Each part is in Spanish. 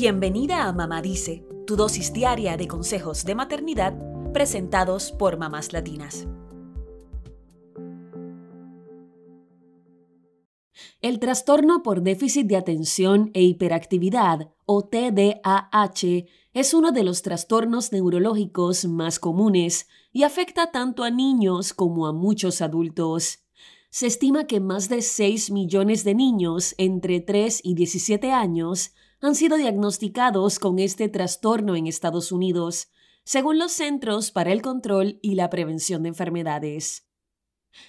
Bienvenida a Mamá Dice, tu dosis diaria de consejos de maternidad presentados por mamás latinas. El trastorno por déficit de atención e hiperactividad, o TDAH, es uno de los trastornos neurológicos más comunes y afecta tanto a niños como a muchos adultos. Se estima que más de 6 millones de niños entre 3 y 17 años han sido diagnosticados con este trastorno en Estados Unidos, según los Centros para el Control y la Prevención de Enfermedades.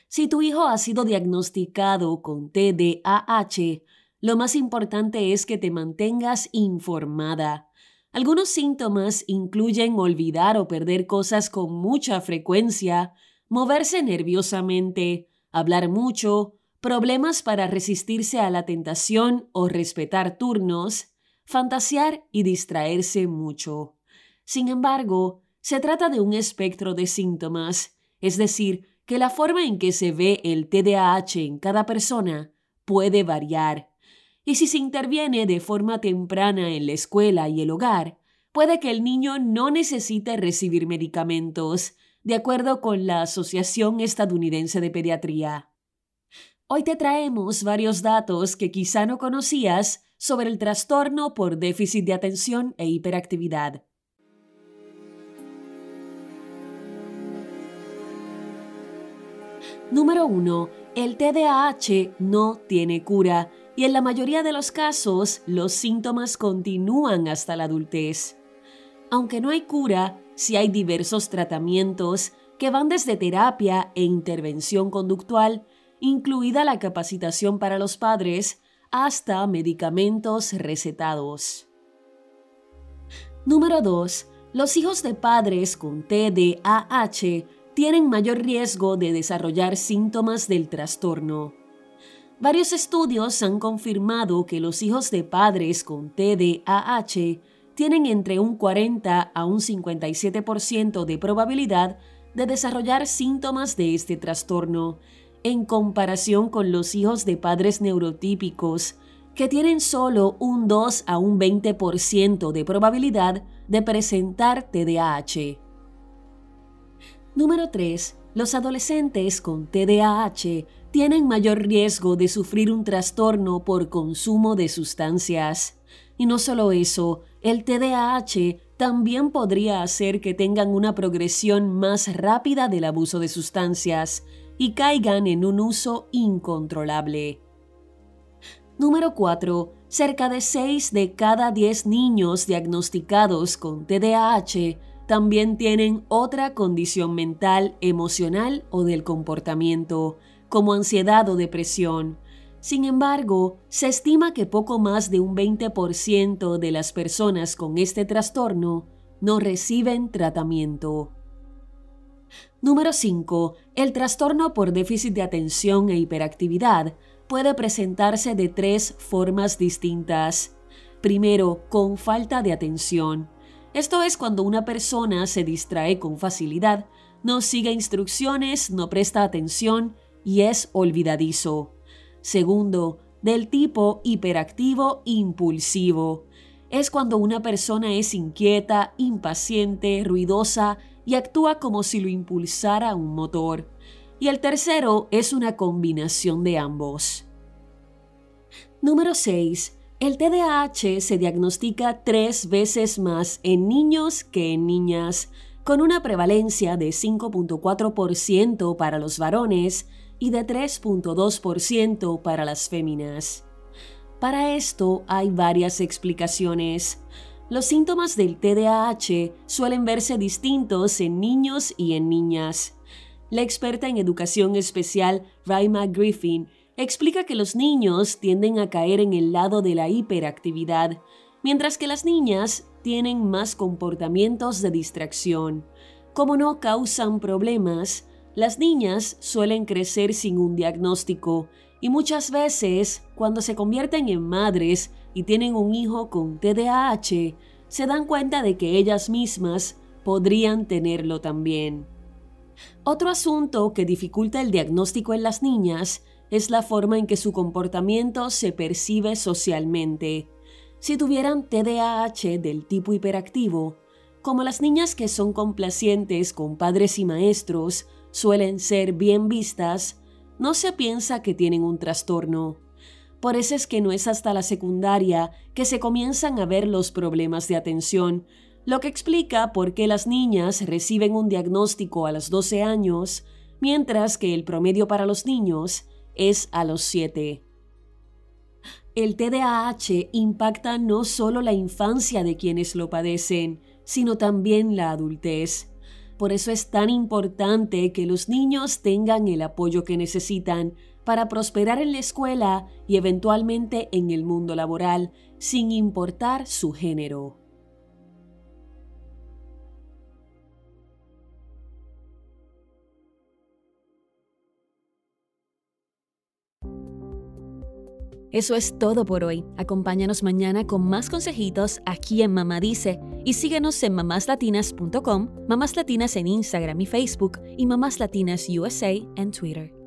Si tu hijo ha sido diagnosticado con TDAH, lo más importante es que te mantengas informada. Algunos síntomas incluyen olvidar o perder cosas con mucha frecuencia, moverse nerviosamente, hablar mucho, problemas para resistirse a la tentación o respetar turnos, fantasear y distraerse mucho. Sin embargo, se trata de un espectro de síntomas, es decir, que la forma en que se ve el TDAH en cada persona puede variar. Y si se interviene de forma temprana en la escuela y el hogar, puede que el niño no necesite recibir medicamentos, de acuerdo con la Asociación Estadounidense de Pediatría. Hoy te traemos varios datos que quizá no conocías sobre el trastorno por déficit de atención e hiperactividad. Número 1. El TDAH no tiene cura y en la mayoría de los casos los síntomas continúan hasta la adultez. Aunque no hay cura, sí hay diversos tratamientos que van desde terapia e intervención conductual, incluida la capacitación para los padres, hasta medicamentos recetados. Número 2. Los hijos de padres con TDAH tienen mayor riesgo de desarrollar síntomas del trastorno. Varios estudios han confirmado que los hijos de padres con TDAH tienen entre un 40 a un 57% de probabilidad de desarrollar síntomas de este trastorno en comparación con los hijos de padres neurotípicos, que tienen solo un 2 a un 20% de probabilidad de presentar TDAH. Número 3. Los adolescentes con TDAH tienen mayor riesgo de sufrir un trastorno por consumo de sustancias. Y no solo eso, el TDAH también podría hacer que tengan una progresión más rápida del abuso de sustancias, y caigan en un uso incontrolable. Número 4. Cerca de 6 de cada 10 niños diagnosticados con TDAH también tienen otra condición mental, emocional o del comportamiento, como ansiedad o depresión. Sin embargo, se estima que poco más de un 20% de las personas con este trastorno no reciben tratamiento. Número 5. El trastorno por déficit de atención e hiperactividad puede presentarse de tres formas distintas. Primero, con falta de atención. Esto es cuando una persona se distrae con facilidad, no sigue instrucciones, no presta atención y es olvidadizo. Segundo, del tipo hiperactivo impulsivo. Es cuando una persona es inquieta, impaciente, ruidosa y actúa como si lo impulsara un motor. Y el tercero es una combinación de ambos. Número 6. El TDAH se diagnostica tres veces más en niños que en niñas, con una prevalencia de 5.4% para los varones y de 3.2% para las féminas. Para esto hay varias explicaciones. Los síntomas del TDAH suelen verse distintos en niños y en niñas. La experta en educación especial Raima Griffin explica que los niños tienden a caer en el lado de la hiperactividad, mientras que las niñas tienen más comportamientos de distracción. Como no causan problemas, las niñas suelen crecer sin un diagnóstico y muchas veces, cuando se convierten en madres y tienen un hijo con TDAH, se dan cuenta de que ellas mismas podrían tenerlo también. Otro asunto que dificulta el diagnóstico en las niñas es la forma en que su comportamiento se percibe socialmente. Si tuvieran TDAH del tipo hiperactivo, como las niñas que son complacientes con padres y maestros suelen ser bien vistas, no se piensa que tienen un trastorno. Por eso es que no es hasta la secundaria que se comienzan a ver los problemas de atención, lo que explica por qué las niñas reciben un diagnóstico a los 12 años, mientras que el promedio para los niños es a los 7. El TDAH impacta no solo la infancia de quienes lo padecen, sino también la adultez. Por eso es tan importante que los niños tengan el apoyo que necesitan para prosperar en la escuela y eventualmente en el mundo laboral, sin importar su género. Eso es todo por hoy. Acompáñanos mañana con más consejitos aquí en Mamá Dice y síguenos en mamáslatinas.com, Mamás Latinas en Instagram y Facebook y Mamás Latinas USA en Twitter.